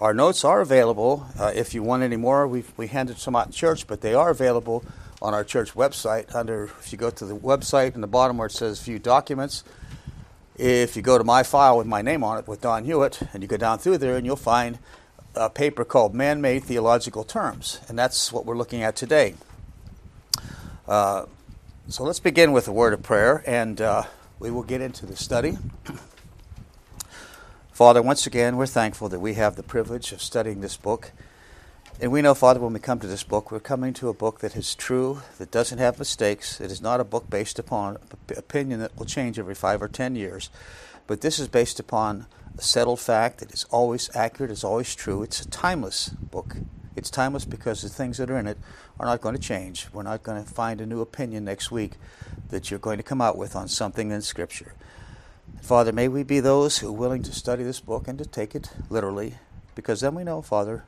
Our notes are available. Uh, if you want any more, we we handed some out in church, but they are available on our church website. Under if you go to the website in the bottom where it says View Documents, if you go to my file with my name on it with Don Hewitt, and you go down through there, and you'll find a paper called Man-Made Theological Terms, and that's what we're looking at today. Uh, so let's begin with a word of prayer, and uh, we will get into the study. Father, once again, we're thankful that we have the privilege of studying this book. And we know, Father, when we come to this book, we're coming to a book that is true, that doesn't have mistakes. It is not a book based upon opinion that will change every five or ten years. But this is based upon a settled fact that is always accurate, is always true. It's a timeless book. It's timeless because the things that are in it are not going to change. We're not going to find a new opinion next week that you're going to come out with on something in Scripture. Father, may we be those who are willing to study this book and to take it literally, because then we know, Father,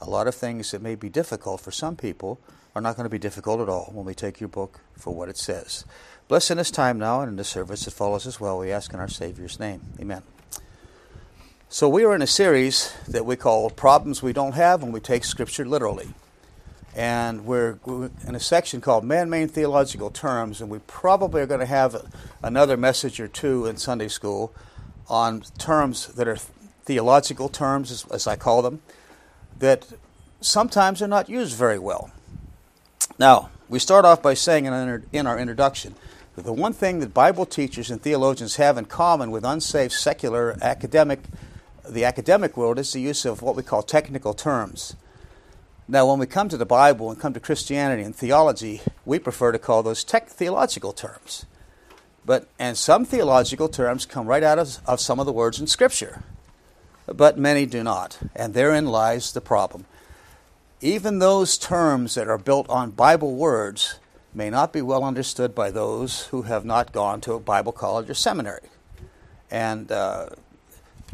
a lot of things that may be difficult for some people are not going to be difficult at all when we take your book for what it says. Bless in this time now and in the service that follows as well, we ask in our Savior's name. Amen. So, we are in a series that we call Problems We Don't Have When We Take Scripture Literally and we're in a section called Man-Made Theological Terms, and we probably are going to have another message or two in Sunday school on terms that are theological terms, as, as I call them, that sometimes are not used very well. Now, we start off by saying in our, in our introduction that the one thing that Bible teachers and theologians have in common with unsafe secular academic, the academic world, is the use of what we call technical terms. Now, when we come to the Bible and come to Christianity and theology, we prefer to call those tech theological terms. But and some theological terms come right out of, of some of the words in Scripture, but many do not, and therein lies the problem. Even those terms that are built on Bible words may not be well understood by those who have not gone to a Bible college or seminary, and uh,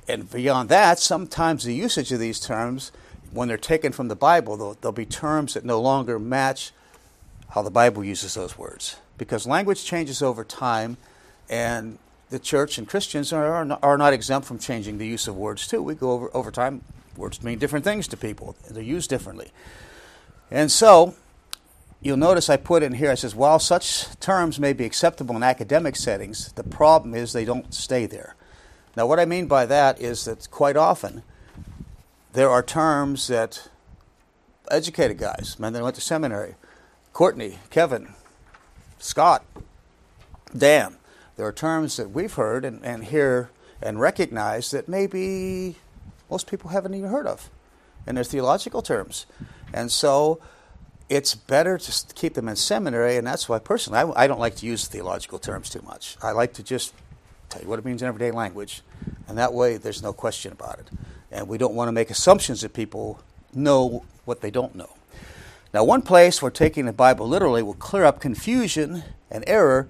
and beyond that, sometimes the usage of these terms when they're taken from the Bible, there'll, there'll be terms that no longer match how the Bible uses those words. Because language changes over time, and the church and Christians are, not, are not exempt from changing the use of words too. We go over, over time, words mean different things to people, they're used differently. And so, you'll notice I put in here, I says, while such terms may be acceptable in academic settings, the problem is they don't stay there. Now, what I mean by that is that quite often, there are terms that educated guys, men that went to seminary, Courtney, Kevin, Scott, Dan, there are terms that we've heard and, and hear and recognize that maybe most people haven't even heard of. And they're theological terms. And so it's better to keep them in seminary, and that's why personally I, I don't like to use theological terms too much. I like to just tell you what it means in everyday language, and that way there's no question about it and we don't want to make assumptions that people know what they don't know. Now, one place where taking the Bible literally will clear up confusion and error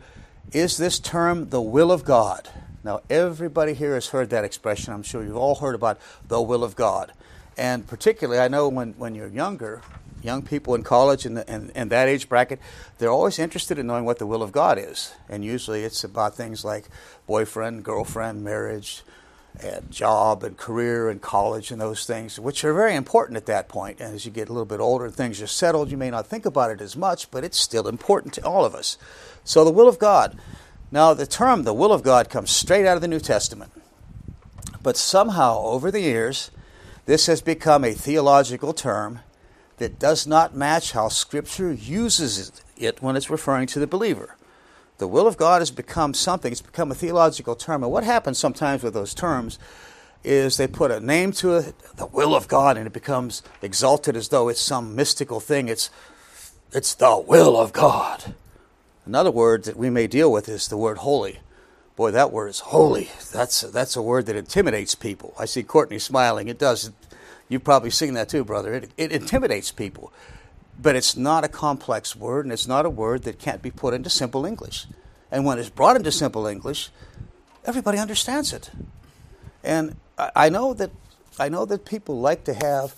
is this term, the will of God. Now, everybody here has heard that expression. I'm sure you've all heard about the will of God. And particularly, I know when, when you're younger, young people in college and, and, and that age bracket, they're always interested in knowing what the will of God is. And usually it's about things like boyfriend, girlfriend, marriage, and job and career and college and those things, which are very important at that point. And as you get a little bit older and things are settled, you may not think about it as much, but it's still important to all of us. So, the will of God. Now, the term the will of God comes straight out of the New Testament. But somehow, over the years, this has become a theological term that does not match how Scripture uses it when it's referring to the believer. The will of God has become something, it's become a theological term. And what happens sometimes with those terms is they put a name to it, the will of God, and it becomes exalted as though it's some mystical thing. It's, it's the will of God. Another word that we may deal with is the word holy. Boy, that word is holy. That's, that's a word that intimidates people. I see Courtney smiling. It does. You've probably seen that too, brother. It, it intimidates people. But it's not a complex word, and it's not a word that can't be put into simple English. And when it's brought into simple English, everybody understands it. And I know that I know that people like to have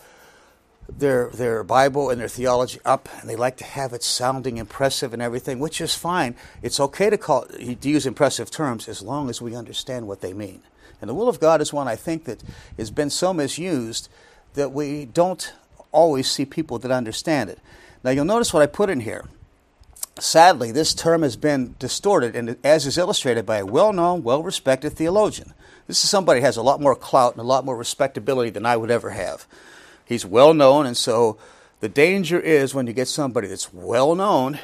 their their Bible and their theology up, and they like to have it sounding impressive and everything, which is fine. It's okay to call to use impressive terms as long as we understand what they mean. And the will of God is one I think that has been so misused that we don't always see people that understand it. Now, you'll notice what I put in here. Sadly, this term has been distorted, and as is illustrated by a well known, well respected theologian. This is somebody who has a lot more clout and a lot more respectability than I would ever have. He's well known, and so the danger is when you get somebody that's well known,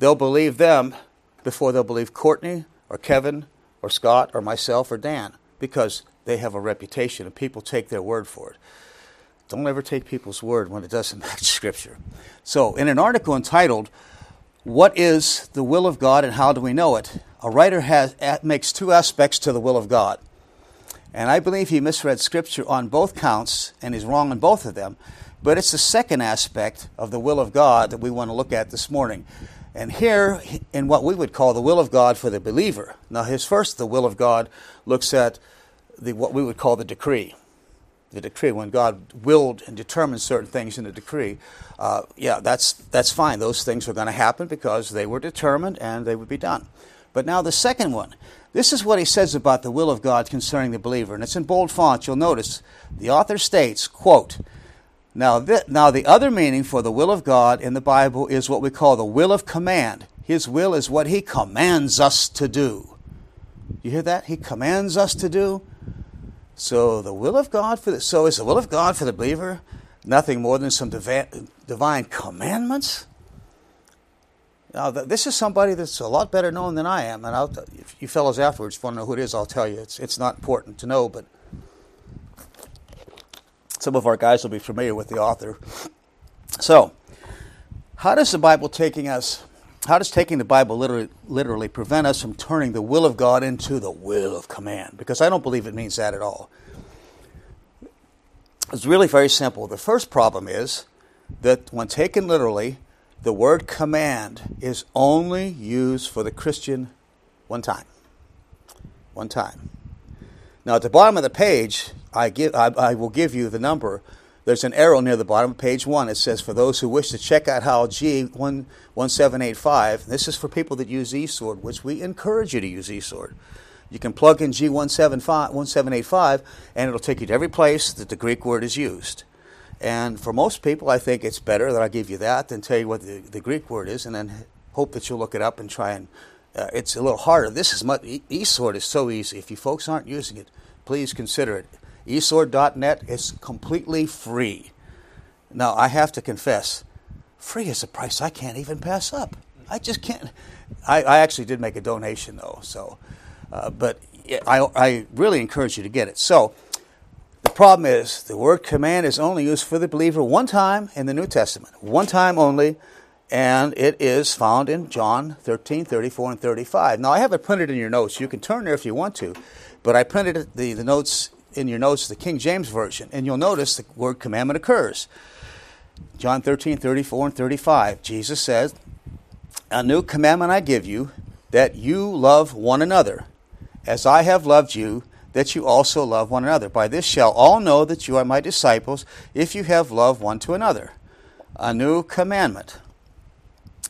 they'll believe them before they'll believe Courtney or Kevin or Scott or myself or Dan because they have a reputation and people take their word for it. Don't ever take people's word when it doesn't match Scripture. So, in an article entitled, What is the Will of God and How Do We Know It? a writer has, makes two aspects to the will of God. And I believe he misread Scripture on both counts and is wrong on both of them. But it's the second aspect of the will of God that we want to look at this morning. And here, in what we would call the will of God for the believer. Now, his first, the will of God, looks at the, what we would call the decree. The decree, when God willed and determined certain things in the decree, uh, yeah, that's, that's fine. Those things are going to happen because they were determined and they would be done. But now the second one. This is what he says about the will of God concerning the believer, and it's in bold font. You'll notice the author states, quote, now, th- now the other meaning for the will of God in the Bible is what we call the will of command. His will is what he commands us to do. You hear that? He commands us to do. So the will of God for the, so is the will of God for the believer nothing more than some divi- divine commandments? Now, this is somebody that's a lot better known than I am, and I'll, if you fellows afterwards want to know who it is, I'll tell you. It's, it's not important to know, but some of our guys will be familiar with the author. So, how does the Bible taking us, how does taking the Bible literally, literally prevent us from turning the will of God into the will of command? Because I don't believe it means that at all. It's really very simple. The first problem is that when taken literally, the word command is only used for the Christian one time. One time. Now, at the bottom of the page, I, give, I, I, will give you the number. There's an arrow near the bottom of page one. It says, for those who wish to check out how G1785, this is for people that use eSword, which we encourage you to use eSword. You can plug in G1785, and it'll take you to every place that the Greek word is used. And for most people, I think it's better that I give you that than tell you what the, the Greek word is, and then hope that you'll look it up and try and. Uh, it's a little harder. This is much. eSword is so easy. If you folks aren't using it, please consider it. eSword.net is completely free. Now I have to confess, free is a price I can't even pass up. I just can't. I, I actually did make a donation though, so. Uh, but I, I really encourage you to get it. So the problem is the word command is only used for the believer one time in the New Testament, one time only, and it is found in John 13, 34, and 35. Now, I have it printed in your notes. You can turn there if you want to, but I printed the, the notes in your notes, the King James Version, and you'll notice the word commandment occurs. John 13, 34, and 35. Jesus says, A new commandment I give you, that you love one another. As I have loved you, that you also love one another. By this shall all know that you are my disciples, if you have love one to another. A new commandment.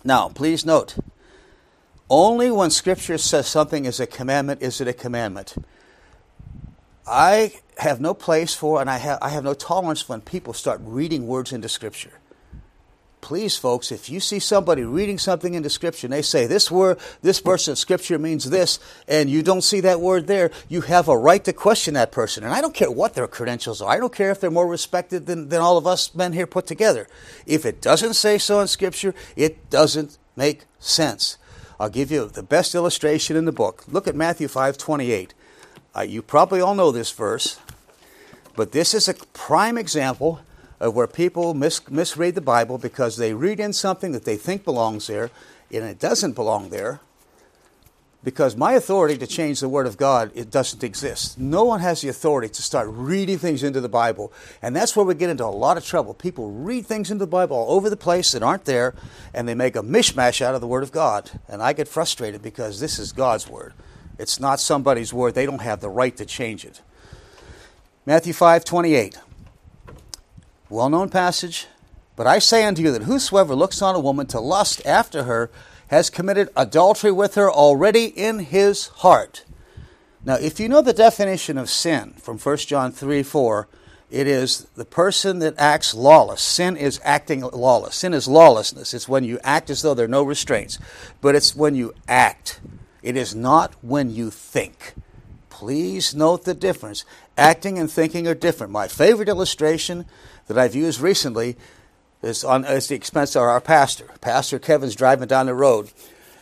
Now, please note, only when Scripture says something is a commandment is it a commandment. I have no place for, and I have, I have no tolerance when people start reading words into Scripture please, folks, if you see somebody reading something into Scripture and they say this word, this verse of Scripture means this, and you don't see that word there, you have a right to question that person. And I don't care what their credentials are. I don't care if they're more respected than, than all of us men here put together. If it doesn't say so in Scripture, it doesn't make sense. I'll give you the best illustration in the book. Look at Matthew 5 28. Uh, you probably all know this verse, but this is a prime example of where people mis- misread the Bible because they read in something that they think belongs there and it doesn't belong there. Because my authority to change the Word of God, it doesn't exist. No one has the authority to start reading things into the Bible. And that's where we get into a lot of trouble. People read things into the Bible all over the place that aren't there, and they make a mishmash out of the Word of God. And I get frustrated because this is God's Word. It's not somebody's Word. They don't have the right to change it. Matthew 5 28 well known passage. But I say unto you that whosoever looks on a woman to lust after her has committed adultery with her already in his heart. Now, if you know the definition of sin from 1 John 3 4, It is the person that acts lawless. Sin is acting lawless. Sin is lawlessness. It's when you act as though there are no restraints. But it's when you act. It is not when you think. Please note the difference. Acting and thinking are different. My favorite illustration that I've used recently is on is the expense of our pastor. Pastor Kevin's driving down the road,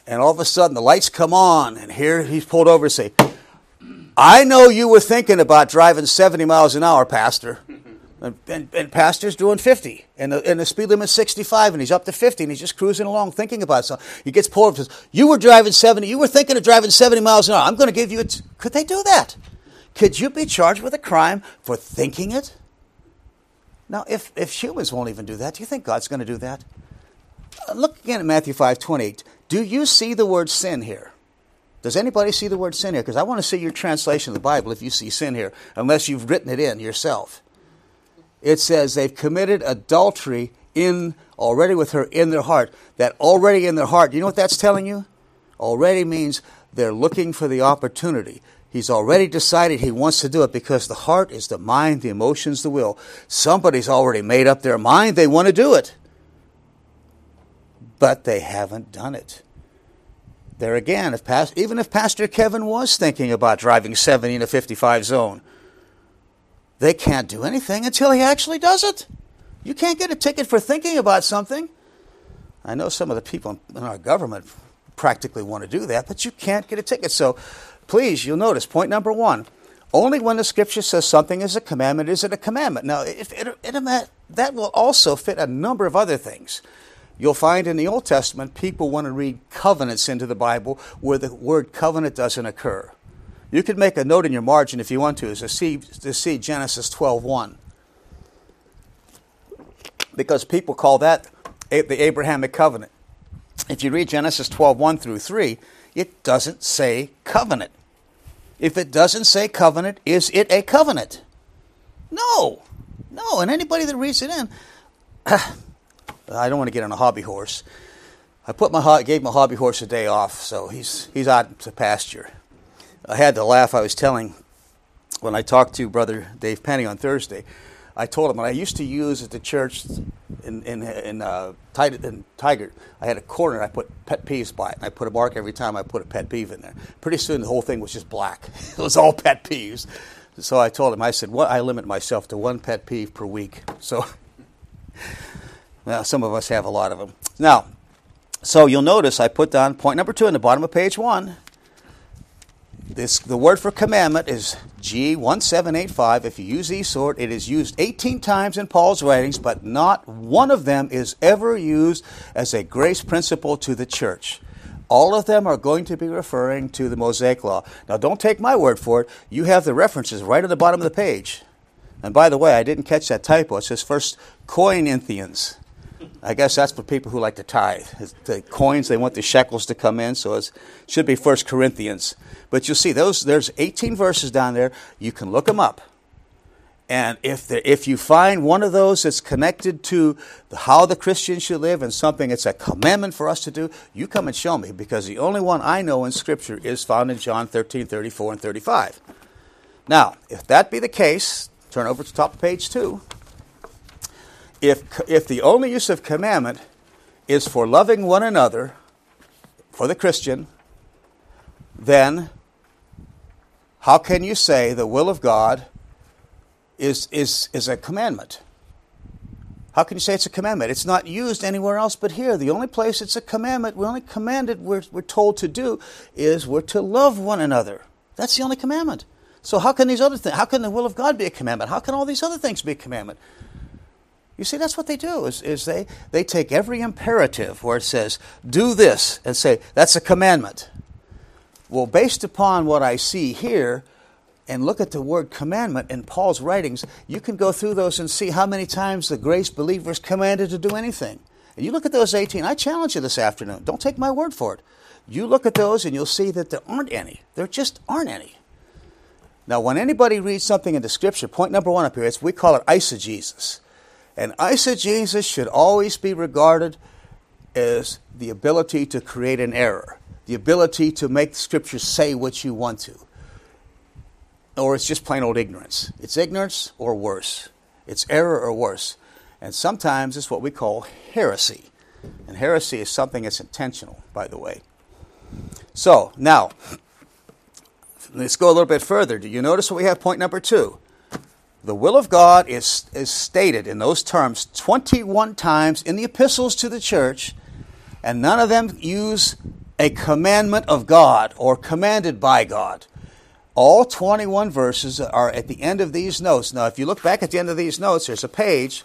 and all of a sudden the lights come on, and here he's pulled over and say, I know you were thinking about driving 70 miles an hour, Pastor. And, and, and Pastor's doing 50, and the, and the speed limit's 65, and he's up to 50, and he's just cruising along thinking about something. He gets pulled over and says, You were driving 70, you were thinking of driving 70 miles an hour. I'm going to give you a. T-. Could they do that? Could you be charged with a crime for thinking it? Now, if, if humans won't even do that, do you think God's going to do that? Uh, look again at Matthew 5 28. Do you see the word sin here? Does anybody see the word sin here? Because I want to see your translation of the Bible if you see sin here, unless you've written it in yourself. It says they've committed adultery in already with her in their heart. That already in their heart, you know what that's telling you? Already means they're looking for the opportunity. He's already decided he wants to do it because the heart is the mind, the emotions, the will. Somebody's already made up their mind they want to do it. But they haven't done it. There again, if past, even if Pastor Kevin was thinking about driving 70 in a 55 zone, they can't do anything until he actually does it. You can't get a ticket for thinking about something. I know some of the people in our government practically want to do that, but you can't get a ticket. So please, you'll notice point number one only when the scripture says something is a commandment is it a commandment. Now, it, it, it, that will also fit a number of other things. You'll find in the Old Testament, people want to read covenants into the Bible where the word covenant doesn't occur. You could make a note in your margin if you want to, is to see, to see Genesis 12.1. Because people call that the Abrahamic covenant. If you read Genesis 12.1 through 3, it doesn't say covenant. If it doesn't say covenant, is it a covenant? No. No, and anybody that reads it in, I don't want to get on a hobby horse. I put my gave my hobby horse a day off, so he's he's out to pasture. I had to laugh. I was telling when I talked to Brother Dave Penny on Thursday. I told him I used to use at the church in in in, uh, in Tiger. I had a corner. I put pet peeves by it. And I put a mark every time I put a pet peeve in there. Pretty soon the whole thing was just black. it was all pet peeves. So I told him. I said, "What? I limit myself to one pet peeve per week." So. Well, some of us have a lot of them. Now, so you'll notice I put down point number two in the bottom of page one. This, the word for commandment is G1785. If you use the sort, it is used 18 times in Paul's writings, but not one of them is ever used as a grace principle to the church. All of them are going to be referring to the Mosaic Law. Now, don't take my word for it. You have the references right at the bottom of the page. And by the way, I didn't catch that typo. It says first Corinthians. I guess that's for people who like to tithe. The coins, they want the shekels to come in, so it should be First Corinthians. But you'll see those. There's 18 verses down there. You can look them up, and if the, if you find one of those that's connected to how the Christian should live and something it's a commandment for us to do, you come and show me because the only one I know in Scripture is found in John 13, 34, and 35. Now, if that be the case, turn over to top of page two if, if the only use of commandment is for loving one another, for the Christian, then how can you say the will of God is, is, is a commandment? How can you say it's a commandment? It's not used anywhere else but here. The only place it's a commandment, we only commanded, we're, we're told to do, is we're to love one another. That's the only commandment. So how can these other things, how can the will of God be a commandment? How can all these other things be a commandment? You see, that's what they do, is, is they, they take every imperative where it says, do this, and say, that's a commandment. Well, based upon what I see here, and look at the word commandment in Paul's writings, you can go through those and see how many times the grace believers commanded to do anything. And you look at those 18, I challenge you this afternoon. Don't take my word for it. You look at those and you'll see that there aren't any. There just aren't any. Now, when anybody reads something in the scripture, point number one up here is we call it eisegesis. And eisegesis should always be regarded as the ability to create an error, the ability to make the Scripture say what you want to. Or it's just plain old ignorance. It's ignorance or worse. It's error or worse. And sometimes it's what we call heresy. And heresy is something that's intentional, by the way. So, now, let's go a little bit further. Do you notice what we have? Point number two. The will of God is, is stated in those terms 21 times in the epistles to the church, and none of them use a commandment of God or commanded by God. All 21 verses are at the end of these notes. Now, if you look back at the end of these notes, there's a page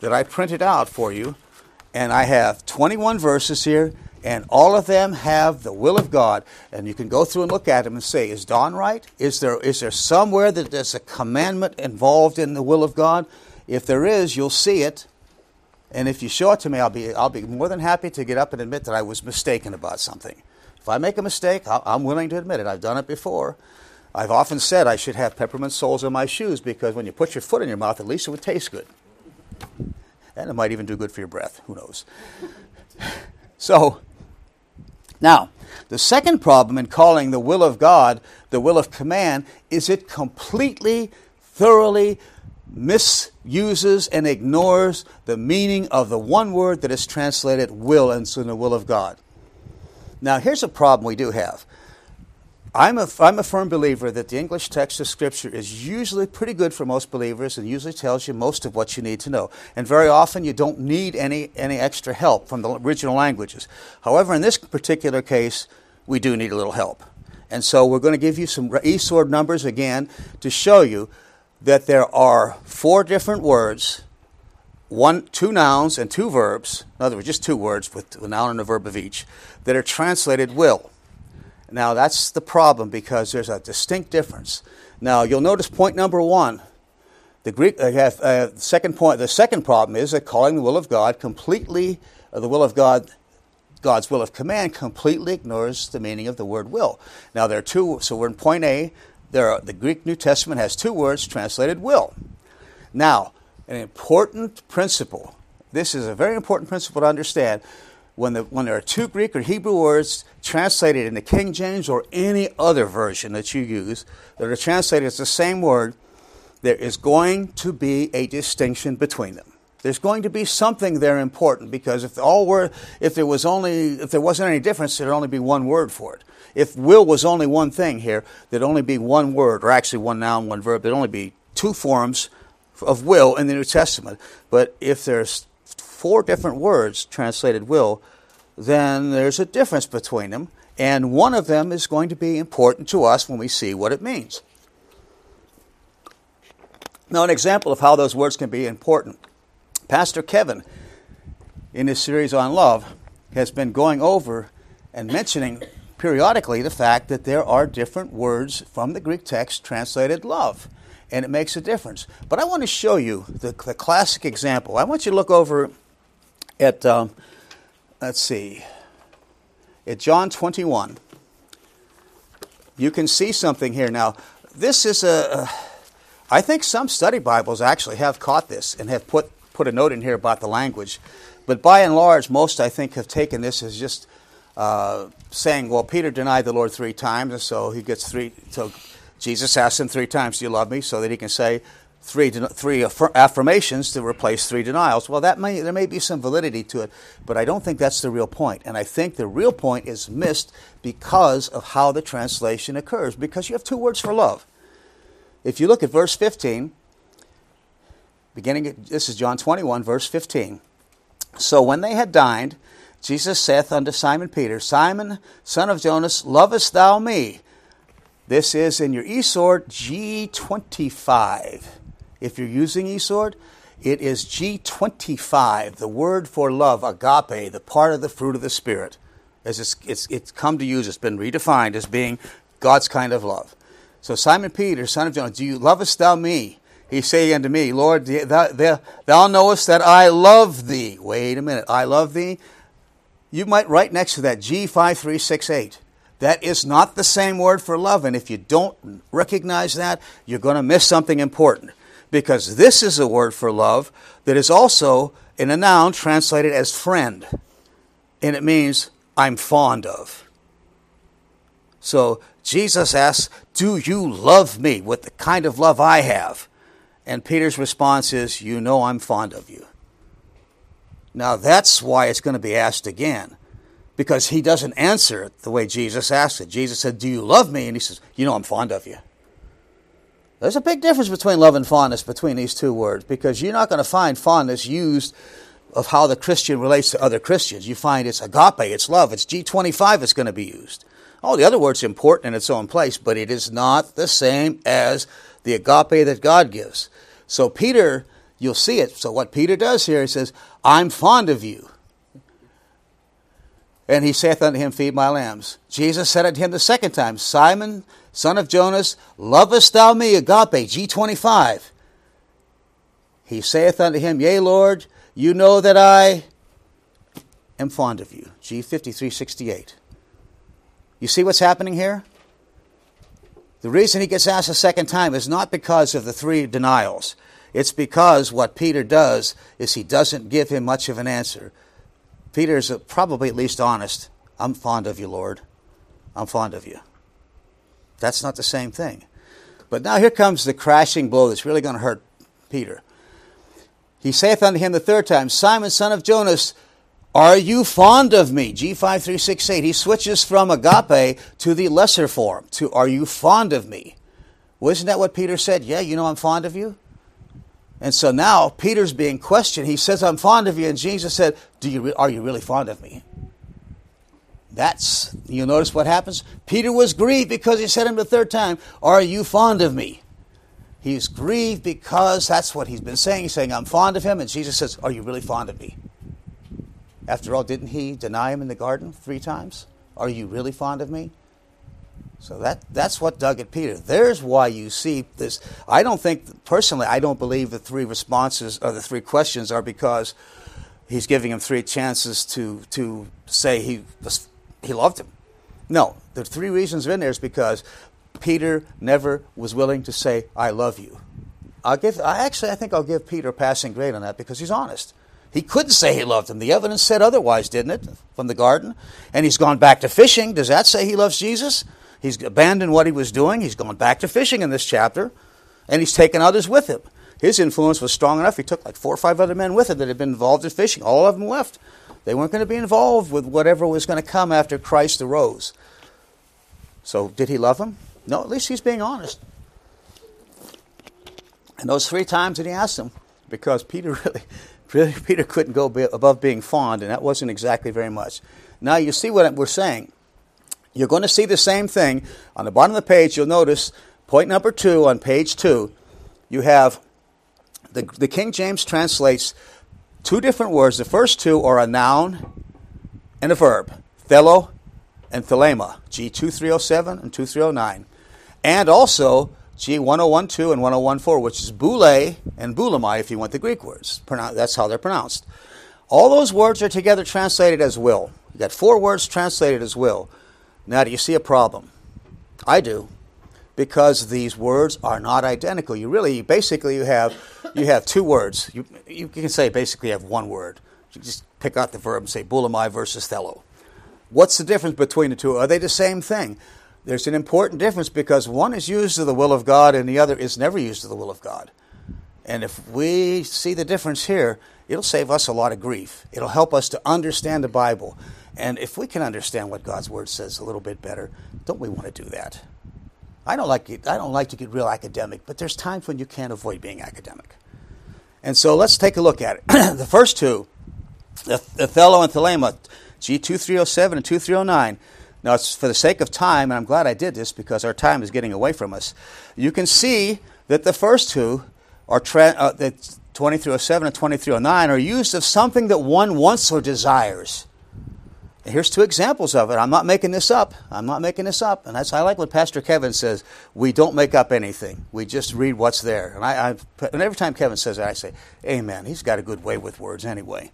that I printed out for you, and I have 21 verses here, and all of them have the will of God. And you can go through and look at them and say, is Don right? Is there, is there somewhere that there's a commandment involved in the will of God? If there is, you'll see it. And if you show it to me, I'll be, I'll be more than happy to get up and admit that I was mistaken about something. If I make a mistake, I'm willing to admit it. I've done it before. I've often said I should have peppermint soles in my shoes because when you put your foot in your mouth, at least it would taste good. And it might even do good for your breath. Who knows? So, now, the second problem in calling the will of God the will of command is it completely, thoroughly misuses and ignores the meaning of the one word that is translated will and so the will of God. Now, here's a problem we do have. I'm a, I'm a firm believer that the English text of Scripture is usually pretty good for most believers and usually tells you most of what you need to know. And very often you don't need any, any extra help from the original languages. However, in this particular case, we do need a little help. And so we're going to give you some eSword numbers again to show you that there are four different words, one, two nouns and two verbs, in other words, just two words with a noun and a verb of each, that are translated will. Now, that's the problem because there's a distinct difference. Now, you'll notice point number one. The Greek uh, uh, second point. The second problem is that calling the will of God completely, uh, the will of God, God's will of command, completely ignores the meaning of the word will. Now, there are two. So we're in point A. There, are, the Greek New Testament has two words translated will. Now, an important principle. This is a very important principle to understand when, the, when there are two Greek or Hebrew words translated in the King James or any other version that you use that are translated as the same word, there is going to be a distinction between them. There's going to be something there important because if all were, if there was only, if there wasn't any difference, there'd only be one word for it. If will was only one thing here, there'd only be one word, or actually one noun, one verb. There'd only be two forms of will in the New Testament. But if there's four different words translated will, then there's a difference between them, and one of them is going to be important to us when we see what it means. Now, an example of how those words can be important. Pastor Kevin, in his series on love, has been going over and mentioning periodically the fact that there are different words from the Greek text translated love and it makes a difference. But I want to show you the, the classic example. I want you to look over at, um, let's see, at John 21. You can see something here. Now, this is a, I think some study Bibles actually have caught this and have put, put a note in here about the language. But by and large, most I think have taken this as just uh, saying, well, Peter denied the Lord three times, and so he gets three. So Jesus asked him three times, Do you love me? so that he can say, three, three affirmations to replace three denials. Well, that may, there may be some validity to it, but I don't think that's the real point. And I think the real point is missed because of how the translation occurs, because you have two words for love. If you look at verse 15, beginning, at, this is John 21, verse 15. So when they had dined, Jesus saith unto Simon Peter, Simon, son of Jonas, lovest thou me? This is in your eSword G25. If you're using eSword, it is G25, the word for love, agape, the part of the fruit of the Spirit. As it's, it's, it's come to use, it's been redefined as being God's kind of love. So Simon Peter, son of John, do you lovest thou me? He say unto me, Lord, thou, thou, thou knowest that I love thee. Wait a minute, I love thee. You might write next to that G5368. That is not the same word for love, and if you don't recognize that, you're going to miss something important because this is a word for love that is also in a noun translated as friend. And it means I'm fond of. So Jesus asks, Do you love me with the kind of love I have? And Peter's response is, You know I'm fond of you. Now that's why it's going to be asked again. Because he doesn't answer it the way Jesus asked it. Jesus said, Do you love me? And he says, You know I'm fond of you. There's a big difference between love and fondness between these two words because you're not going to find fondness used of how the Christian relates to other Christians. You find it's agape, it's love, it's G25 that's going to be used. All the other words important in its own place, but it is not the same as the agape that God gives. So Peter, you'll see it. So what Peter does here, he says, I'm fond of you. And he saith unto him, Feed my lambs. Jesus said unto him the second time, Simon, son of Jonas, lovest thou me, agape, G25? He saith unto him, Yea, Lord, you know that I am fond of you. G5368. You see what's happening here? The reason he gets asked a second time is not because of the three denials. It's because what Peter does is he doesn't give him much of an answer. Peter is probably at least honest. I'm fond of you, Lord. I'm fond of you. That's not the same thing. But now here comes the crashing blow that's really going to hurt Peter. He saith unto him the third time, Simon, son of Jonas, are you fond of me? G5368. He switches from agape to the lesser form, to are you fond of me? Well, isn't that what Peter said? Yeah, you know I'm fond of you. And so now Peter's being questioned. He says, I'm fond of you. And Jesus said, Do you re- Are you really fond of me? That's, you'll notice what happens? Peter was grieved because he said him the third time, Are you fond of me? He's grieved because that's what he's been saying. He's saying, I'm fond of him. And Jesus says, Are you really fond of me? After all, didn't he deny him in the garden three times? Are you really fond of me? So that that's what dug at Peter. There's why you see this. I don't think personally. I don't believe the three responses or the three questions are because he's giving him three chances to to say he was, he loved him. No, the three reasons in there is because Peter never was willing to say, I love you. I'll give, I actually, I think I'll give Peter a passing grade on that because he's honest. He couldn't say he loved him. The evidence said otherwise, didn't it, from the garden? And he's gone back to fishing. Does that say he loves Jesus? He's abandoned what he was doing. He's gone back to fishing in this chapter, and he's taken others with him. His influence was strong enough. He took like four or five other men with him that had been involved in fishing. All of them left. They weren't going to be involved with whatever was going to come after Christ arose. So, did he love him? No, at least he's being honest. And those three times that he asked him, because Peter really, really Peter couldn't go above being fond, and that wasn't exactly very much. Now you see what we're saying. You're going to see the same thing on the bottom of the page. You'll notice point number two on page two. You have the the King James translates two different words. The first two are a noun and a verb, thelo and thelema, G2307 and 2309 and also G 1012 and 1014, which is boule and boulemai if you want the Greek words. That's how they're pronounced. All those words are together translated as will. You got four words translated as will. Now, do you see a problem? I do, because these words are not identical. You really, basically, you have you have two words. You you can say basically you have one word. You just pick out the verb and say boulemai versus thelo. What's the difference between the two? Are they the same thing? There's an important difference because one is used to the will of God and the other is never used to the will of God. And if we see the difference here, it'll save us a lot of grief. It'll help us to understand the Bible. And if we can understand what God's word says a little bit better, don't we want to do that? I don't like it, I don't like to get real academic, but there's times when you can't avoid being academic. And so let's take a look at it. the first two, thelo and Thelema, G2307 and 2309 now, it's for the sake of time, and I'm glad I did this because our time is getting away from us. You can see that the first two are tra- uh, the 2307 and 2309 are used of something that one wants or desires. Here's two examples of it. I'm not making this up. I'm not making this up. And that's I like what Pastor Kevin says. We don't make up anything. We just read what's there. And I, I've, and every time Kevin says that, I say, "Amen." He's got a good way with words, anyway.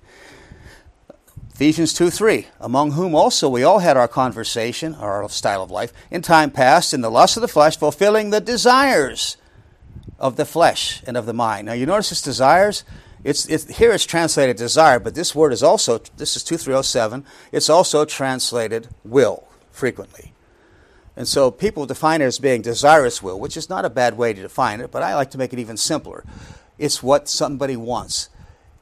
Ephesians 2 3, among whom also we all had our conversation, our style of life, in time past, in the lust of the flesh, fulfilling the desires of the flesh and of the mind. Now you notice this desires, it's, it's, here it's translated desire, but this word is also, this is 2307, it's also translated will frequently. And so people define it as being desirous will, which is not a bad way to define it, but I like to make it even simpler. It's what somebody wants.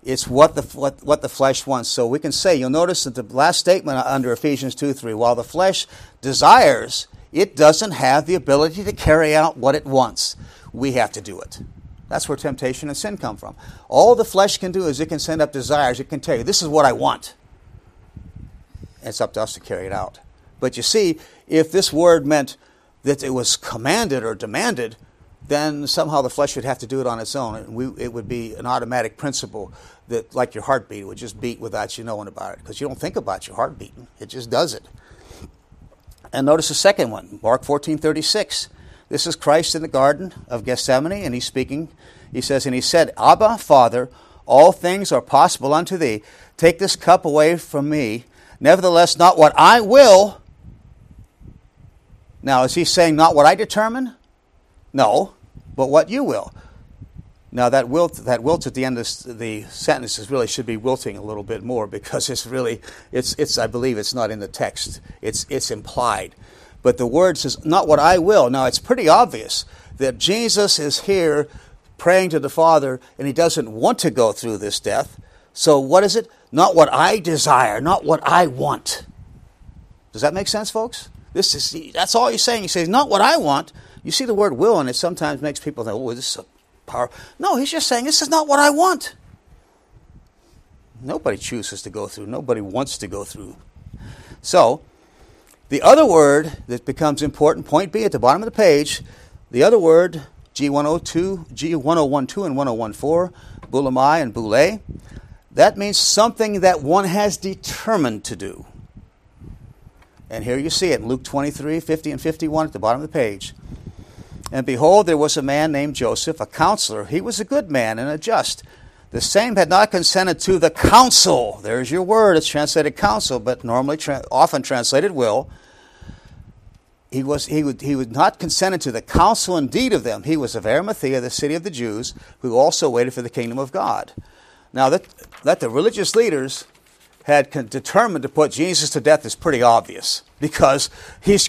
It's what the, what, what the flesh wants. So we can say, you'll notice that the last statement under Ephesians 2 3, while the flesh desires, it doesn't have the ability to carry out what it wants. We have to do it. That's where temptation and sin come from. All the flesh can do is it can send up desires. It can tell you, this is what I want. It's up to us to carry it out. But you see, if this word meant that it was commanded or demanded, then somehow the flesh would have to do it on its own. And we, it would be an automatic principle that, like your heartbeat, would just beat without you knowing about it. Because you don't think about your heart beating, it just does it. And notice the second one, Mark 14 36. This is Christ in the Garden of Gethsemane, and he's speaking. He says, And he said, Abba, Father, all things are possible unto thee. Take this cup away from me. Nevertheless, not what I will. Now, is he saying not what I determine? No, but what you will. Now that wilt, that wilt at the end of the sentence is really should be wilting a little bit more because it's really, it's, it's, I believe it's not in the text. It's, it's implied. But the word says, not what I will. Now it's pretty obvious that Jesus is here praying to the Father and he doesn't want to go through this death. So what is it? Not what I desire, not what I want. Does that make sense, folks? This is that's all he's saying. He says, not what I want. You see the word will, and it sometimes makes people think, oh, this is a power. No, he's just saying, this is not what I want. Nobody chooses to go through. Nobody wants to go through. So, the other word that becomes important, point B at the bottom of the page, the other word, G102, G1012 and 1014, boulemai and boule, that means something that one has determined to do. And here you see it in Luke 23, 50 and 51 at the bottom of the page. And behold, there was a man named Joseph, a counselor. He was a good man and a just. The same had not consented to the counsel. There's your word. It's translated counsel, but normally, tra- often translated will. He was, he, would, he would not consented to the counsel and deed of them. He was of Arimathea, the city of the Jews, who also waited for the kingdom of God. Now, that, that the religious leaders had determined to put Jesus to death is pretty obvious because he's,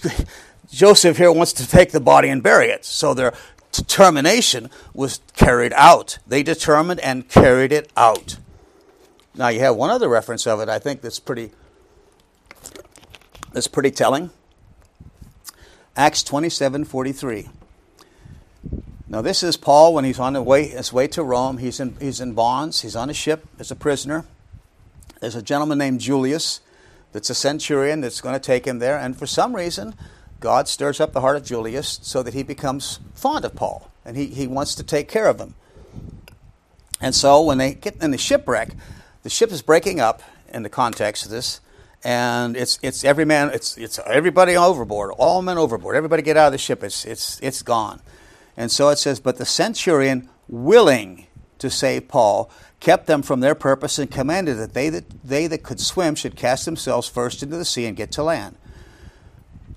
Joseph here wants to take the body and bury it. So their determination was carried out. They determined and carried it out. Now you have one other reference of it I think that's pretty that's pretty telling. Acts 27:43. Now this is Paul when he's on the way his way to Rome. He's in he's in bonds, he's on a ship as a prisoner. There's a gentleman named Julius that's a centurion that's going to take him there and for some reason God stirs up the heart of Julius so that he becomes fond of Paul and he, he wants to take care of him. And so when they get in the shipwreck, the ship is breaking up in the context of this, and it's it's every man it's it's everybody overboard, all men overboard, everybody get out of the ship, it's it's it's gone. And so it says, But the centurion willing to save Paul kept them from their purpose and commanded that they that they that could swim should cast themselves first into the sea and get to land.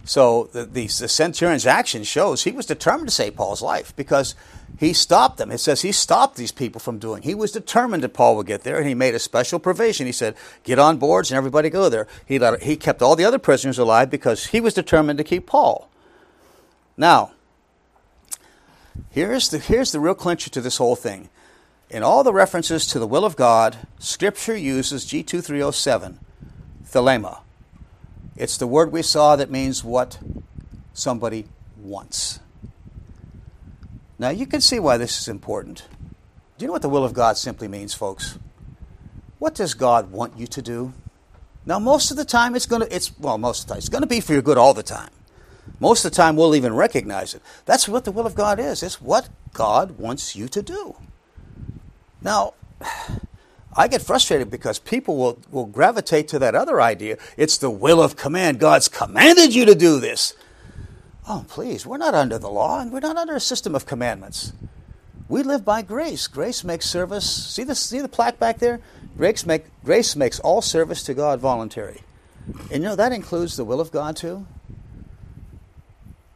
So the, the, the, centurion's action shows he was determined to save Paul's life because he stopped them. It says he stopped these people from doing. He was determined that Paul would get there, and he made a special provision. He said, "Get on boards and everybody go there." He let, he kept all the other prisoners alive because he was determined to keep Paul. Now, here's the here's the real clincher to this whole thing. In all the references to the will of God, Scripture uses G2307, thelema it's the word we saw that means what somebody wants. Now, you can see why this is important. Do you know what the will of God simply means, folks? What does God want you to do? Now, most of the time, it's going to, it's, well, most of the time, it's going to be for your good all the time. Most of the time, we'll even recognize it. That's what the will of God is. It's what God wants you to do. Now, I get frustrated because people will, will gravitate to that other idea. It's the will of command. God's commanded you to do this. Oh, please, we're not under the law and we're not under a system of commandments. We live by grace. Grace makes service. See the, see the plaque back there? Grace, make, grace makes all service to God voluntary. And you know, that includes the will of God too.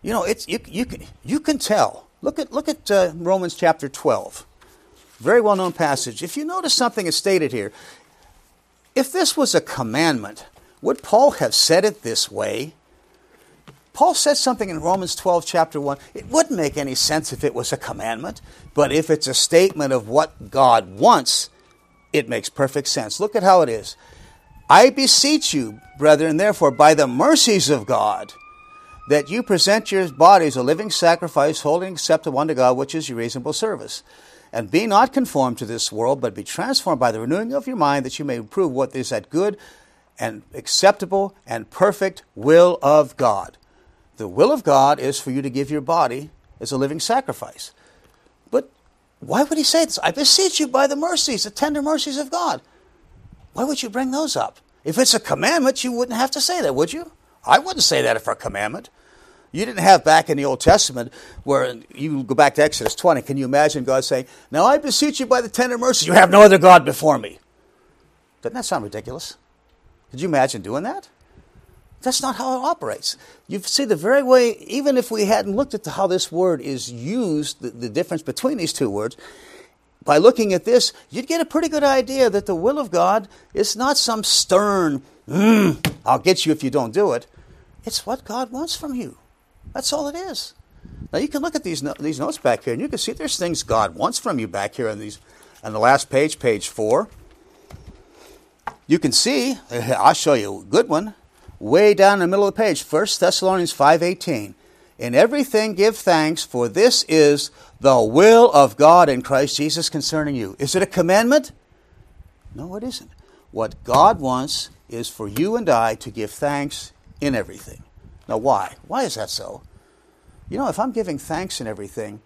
You know, it's, you, you, can, you can tell. Look at, look at uh, Romans chapter 12. Very well known passage. If you notice something is stated here, if this was a commandment, would Paul have said it this way? Paul said something in Romans 12, chapter 1. It wouldn't make any sense if it was a commandment, but if it's a statement of what God wants, it makes perfect sense. Look at how it is. I beseech you, brethren, therefore, by the mercies of God, that you present your bodies a living sacrifice, holy and acceptable unto God, which is your reasonable service. And be not conformed to this world, but be transformed by the renewing of your mind, that you may prove what is that good and acceptable and perfect will of God. The will of God is for you to give your body as a living sacrifice. But why would he say this? I beseech you by the mercies, the tender mercies of God. Why would you bring those up? If it's a commandment, you wouldn't have to say that, would you? I wouldn't say that for a commandment. You didn't have back in the Old Testament where you go back to Exodus 20. Can you imagine God saying, Now I beseech you by the tender mercy, you have no other God before me? Doesn't that sound ridiculous? Could you imagine doing that? That's not how it operates. You see, the very way, even if we hadn't looked at how this word is used, the, the difference between these two words, by looking at this, you'd get a pretty good idea that the will of God is not some stern, mm, I'll get you if you don't do it. It's what God wants from you. That's all it is. Now you can look at these these notes back here, and you can see there's things God wants from you back here on these on the last page, page four. You can see, I'll show you a good one, way down in the middle of the page, 1 Thessalonians 5.18. In everything give thanks, for this is the will of God in Christ Jesus concerning you. Is it a commandment? No, it isn't. What God wants is for you and I to give thanks in everything. Now, why? Why is that so? You know, if I'm giving thanks and everything,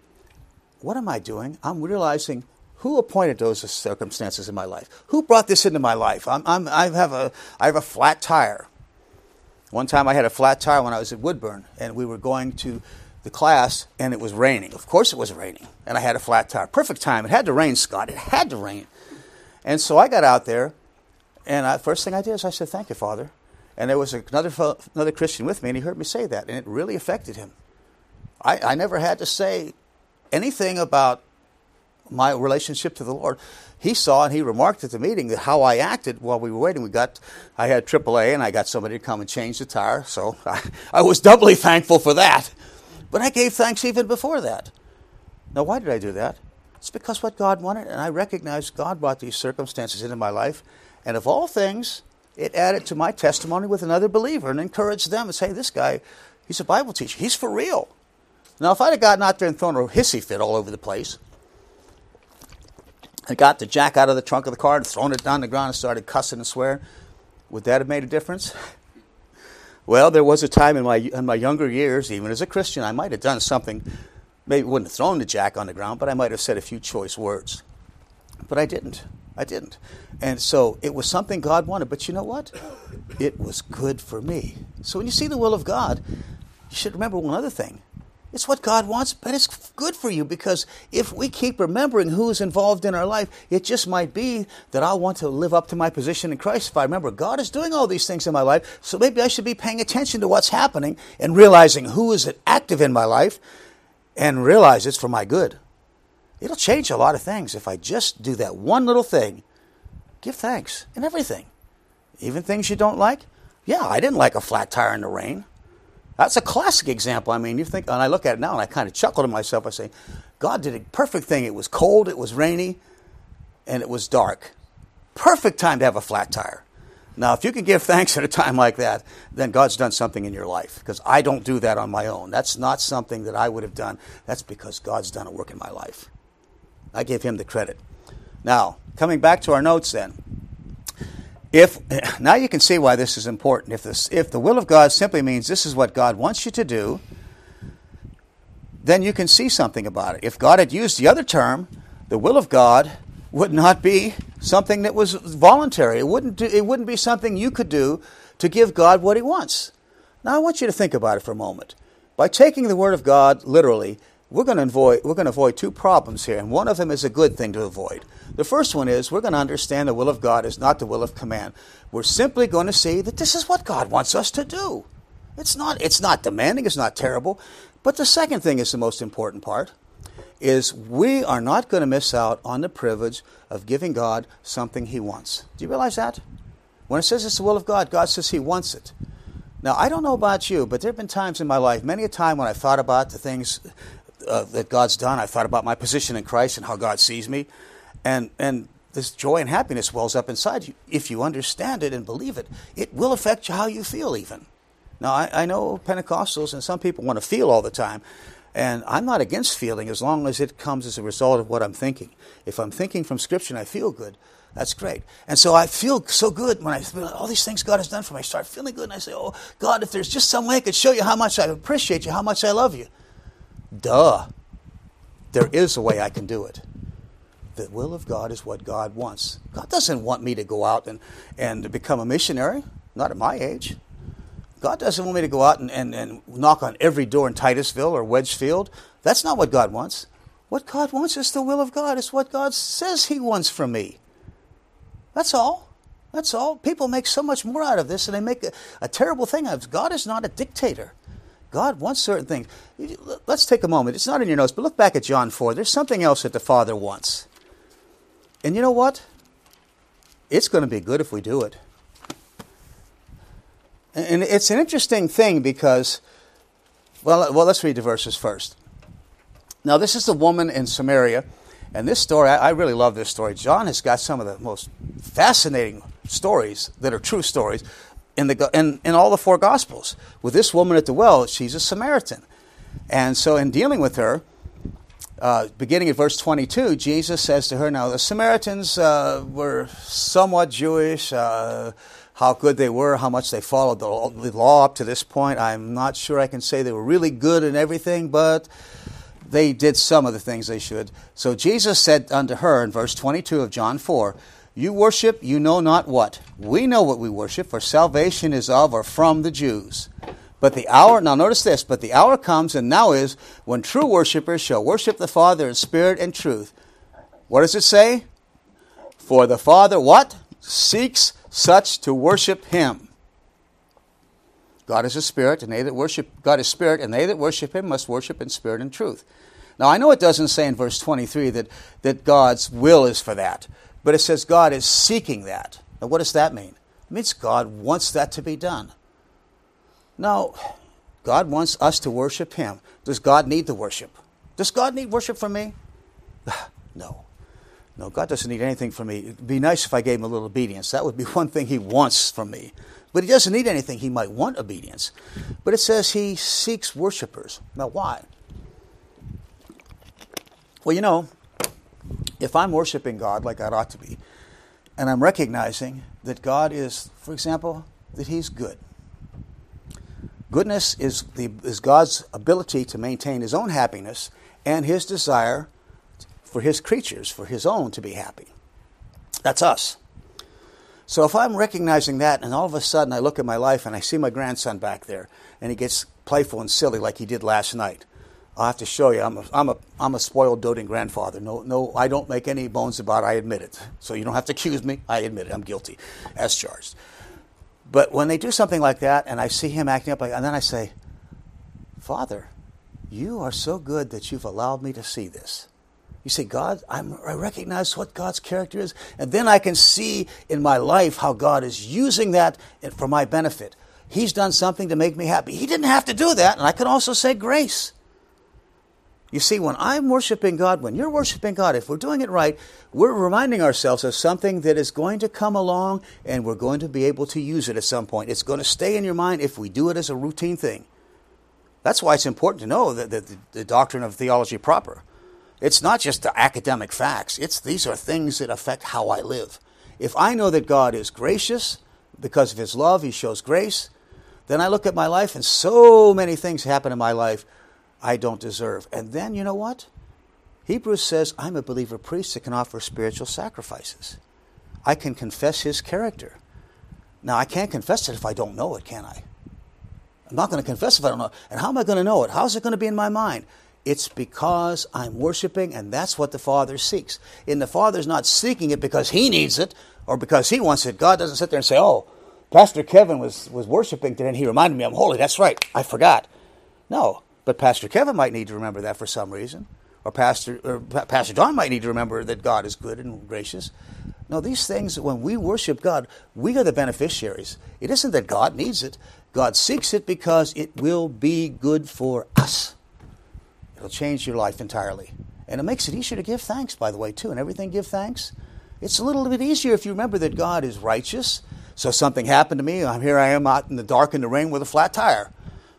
what am I doing? I'm realizing who appointed those circumstances in my life? Who brought this into my life? I'm, I'm, I, have a, I have a flat tire. One time I had a flat tire when I was at Woodburn, and we were going to the class, and it was raining. Of course, it was raining, and I had a flat tire. Perfect time. It had to rain, Scott. It had to rain. And so I got out there, and I, first thing I did is I said, Thank you, Father. And there was another, another Christian with me, and he heard me say that, and it really affected him. I, I never had to say anything about my relationship to the Lord. He saw and he remarked at the meeting that how I acted while we were waiting. We got, I had AAA and I got somebody to come and change the tire, so I, I was doubly thankful for that. But I gave thanks even before that. Now, why did I do that? It's because what God wanted, and I recognized God brought these circumstances into my life, and of all things, it added to my testimony with another believer and encouraged them and say, this guy, he's a Bible teacher. He's for real. Now, if I'd have gotten out there and thrown a hissy fit all over the place, I got the jack out of the trunk of the car and thrown it down the ground and started cussing and swearing. Would that have made a difference? Well, there was a time in my in my younger years, even as a Christian, I might have done something. Maybe wouldn't have thrown the jack on the ground, but I might have said a few choice words. But I didn't. I didn't. And so it was something God wanted. But you know what? It was good for me. So when you see the will of God, you should remember one other thing. It's what God wants, but it's good for you because if we keep remembering who's involved in our life, it just might be that I want to live up to my position in Christ. If I remember God is doing all these things in my life, so maybe I should be paying attention to what's happening and realizing who is active in my life and realize it's for my good. It'll change a lot of things if I just do that one little thing. Give thanks in everything, even things you don't like. Yeah, I didn't like a flat tire in the rain. That's a classic example. I mean, you think, and I look at it now and I kind of chuckle to myself. I say, God did a perfect thing. It was cold, it was rainy, and it was dark. Perfect time to have a flat tire. Now, if you can give thanks at a time like that, then God's done something in your life because I don't do that on my own. That's not something that I would have done. That's because God's done a work in my life. I give Him the credit. Now, coming back to our notes then if now you can see why this is important. If this, if the will of God simply means this is what God wants you to do, then you can see something about it. If God had used the other term, the will of God would not be something that was voluntary. It wouldn't. Do, it wouldn't be something you could do to give God what He wants. Now I want you to think about it for a moment. By taking the word of God literally, we're going to avoid we're going to avoid two problems here, and one of them is a good thing to avoid. The first one is we're going to understand the will of God is not the will of command. We're simply going to see that this is what God wants us to do. It's not it's not demanding, it's not terrible. But the second thing is the most important part is we are not going to miss out on the privilege of giving God something he wants. Do you realize that? When it says it's the will of God, God says he wants it. Now, I don't know about you, but there have been times in my life, many a time when I thought about the things uh, that God's done, I thought about my position in Christ and how God sees me, and and this joy and happiness wells up inside you. If you understand it and believe it, it will affect how you feel, even. Now, I, I know Pentecostals and some people want to feel all the time, and I'm not against feeling as long as it comes as a result of what I'm thinking. If I'm thinking from Scripture and I feel good, that's great. And so I feel so good when I feel all these things God has done for me. I start feeling good and I say, Oh, God, if there's just some way I could show you how much I appreciate you, how much I love you. Duh. There is a way I can do it. The will of God is what God wants. God doesn't want me to go out and, and become a missionary, not at my age. God doesn't want me to go out and, and, and knock on every door in Titusville or Wedgefield. That's not what God wants. What God wants is the will of God. It's what God says He wants from me. That's all. That's all. People make so much more out of this, and they make a, a terrible thing of it. God is not a dictator. God wants certain things. Let's take a moment. It's not in your notes, but look back at John 4. There's something else that the Father wants. And you know what? It's going to be good if we do it. And it's an interesting thing because, well, well, let's read the verses first. Now, this is the woman in Samaria and this story, I, I really love this story. John has got some of the most fascinating stories that are true stories in, the, in, in all the four Gospels. With this woman at the well, she's a Samaritan. And so, in dealing with her, uh, beginning at verse 22, Jesus says to her, Now, the Samaritans uh, were somewhat Jewish, uh, how good they were, how much they followed the, law up to this point. I'm not sure I can say they were really good in everything, but they did some of the things they should. So Jesus said unto her in verse 22 of John 4, You worship, you know not what. We know what we worship, for salvation is of or from the Jews. But the hour, now notice this, but the hour comes and now is when true worshippers shall worship the Father in spirit and truth. What does it say? For the Father, what? Seeks such to worship him. God is a spirit, and they that worship God is spirit, and they that worship him must worship in spirit and truth. Now, I know it doesn't say in verse 23 that, that God's will is for that, but it says God is seeking that. Now, what does that mean? It means God wants that to be done. Now, God wants us to worship Him. Does God need the worship? Does God need worship from me? no. No, God doesn't need anything from me. It'd be nice if I gave him a little obedience. That would be one thing he wants from me. But he doesn't need anything. He might want obedience. But it says he seeks worshipers. Now, why? Well, you know, if I'm worshiping God like I ought to be, and I'm recognizing that God is, for example, that He's good. Goodness is, the, is God's ability to maintain His own happiness and His desire for His creatures, for His own to be happy. That's us. So if I'm recognizing that, and all of a sudden I look at my life and I see my grandson back there, and he gets playful and silly like he did last night, I'll have to show you. I'm a, I'm a, I'm a spoiled, doting grandfather. No, no, I don't make any bones about it. I admit it. So you don't have to accuse me. I admit it. I'm guilty as charged. But when they do something like that and I see him acting up like and then I say, Father, you are so good that you've allowed me to see this. You see, God, I'm, i recognize what God's character is, and then I can see in my life how God is using that for my benefit. He's done something to make me happy. He didn't have to do that, and I can also say grace. You see, when I'm worshiping God, when you're worshiping God, if we're doing it right, we're reminding ourselves of something that is going to come along and we're going to be able to use it at some point. It's going to stay in your mind if we do it as a routine thing. That's why it's important to know that the, the, the doctrine of theology proper. It's not just the academic facts. It's these are things that affect how I live. If I know that God is gracious because of his love, he shows grace, then I look at my life and so many things happen in my life I don't deserve. And then, you know what? Hebrews says, I'm a believer priest that can offer spiritual sacrifices. I can confess his character. Now, I can't confess it if I don't know it, can I? I'm not going to confess if I don't know it. And how am I going to know it? How's it going to be in my mind? It's because I'm worshiping, and that's what the Father seeks. And the Father's not seeking it because He needs it or because He wants it. God doesn't sit there and say, Oh, Pastor Kevin was, was worshiping today, and he reminded me I'm holy. That's right. I forgot. No. But Pastor Kevin might need to remember that for some reason. or Pastor, or Pastor Don might need to remember that God is good and gracious. No, these things, when we worship God, we are the beneficiaries. It isn't that God needs it, God seeks it because it will be good for us. It'll change your life entirely. And it makes it easier to give thanks, by the way, too. And everything give thanks. It's a little bit easier if you remember that God is righteous. So something happened to me. I'm here I am out in the dark in the rain with a flat tire.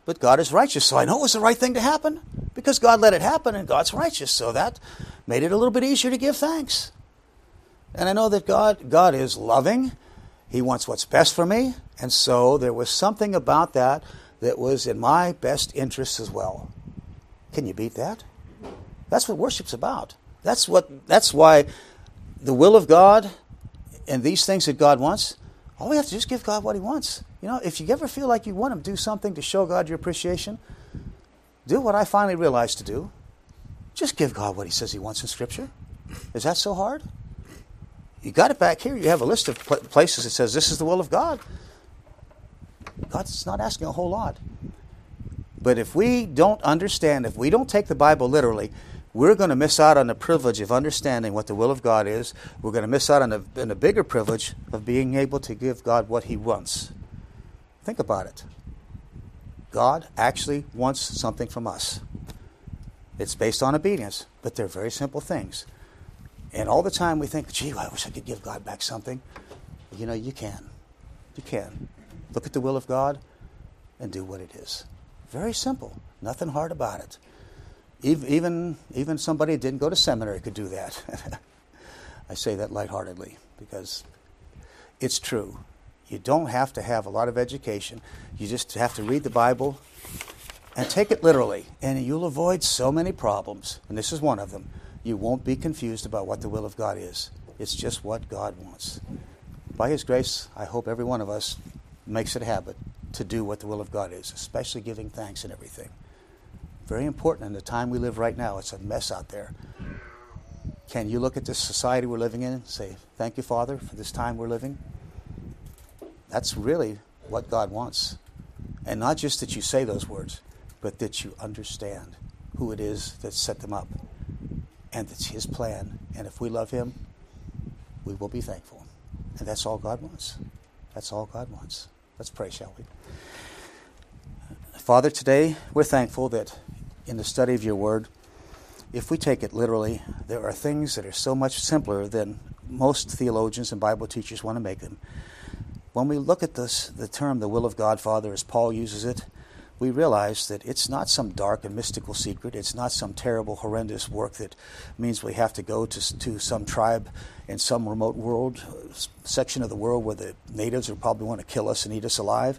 But God is righteous, so I know it was the right thing to happen because God let it happen and God's righteous. So that made it a little bit easier to give thanks. And I know that God, God is loving. He wants what's best for me. And so there was something about that that was in my best interest as well. Can you beat that? That's what worship's about. That's what that's why the will of God and these things that God wants, all we have to do is give God what he wants. You know, if you ever feel like you want to do something to show God your appreciation, do what I finally realized to do. Just give God what he says he wants in scripture. Is that so hard? You got it back here. You have a list of places that says this is the will of God. God's not asking a whole lot. But if we don't understand, if we don't take the Bible literally, we're going to miss out on the privilege of understanding what the will of God is. We're going to miss out on the, on the bigger privilege of being able to give God what He wants. Think about it. God actually wants something from us. It's based on obedience, but they're very simple things. And all the time we think, gee, I wish I could give God back something. You know, you can. You can. Look at the will of God and do what it is. Very simple. Nothing hard about it. Even, even somebody who didn't go to seminary could do that. I say that lightheartedly because it's true. You don't have to have a lot of education. You just have to read the Bible and take it literally, and you'll avoid so many problems. And this is one of them you won't be confused about what the will of God is. It's just what God wants. By His grace, I hope every one of us makes it a habit to do what the will of God is, especially giving thanks and everything. Very important in the time we live right now. It's a mess out there. Can you look at this society we're living in and say, Thank you, Father, for this time we're living? That's really what God wants. And not just that you say those words, but that you understand who it is that set them up and it's His plan. And if we love Him, we will be thankful. And that's all God wants. That's all God wants. Let's pray, shall we? Father, today we're thankful that in the study of your word, if we take it literally, there are things that are so much simpler than most theologians and Bible teachers want to make them. When we look at this, the term the will of God, Father, as Paul uses it, we realize that it's not some dark and mystical secret. It's not some terrible, horrendous work that means we have to go to, to some tribe in some remote world, section of the world where the natives would probably want to kill us and eat us alive.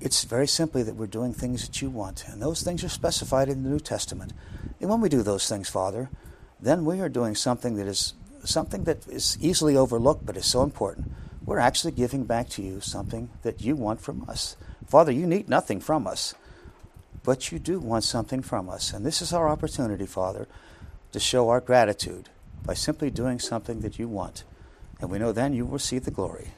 It's very simply that we're doing things that you want, and those things are specified in the New Testament. And when we do those things, Father, then we are doing something that is something that is easily overlooked but is so important. We're actually giving back to you something that you want from us. Father, you need nothing from us but you do want something from us. And this is our opportunity, Father, to show our gratitude by simply doing something that you want. And we know then you will receive the glory.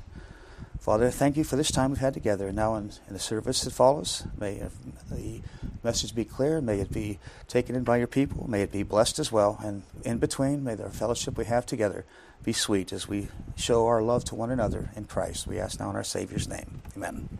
Father, thank you for this time we've had together. And Now, in, in the service that follows, may the message be clear. May it be taken in by your people. May it be blessed as well. And in between, may the fellowship we have together be sweet as we show our love to one another in Christ. We ask now in our Savior's name. Amen.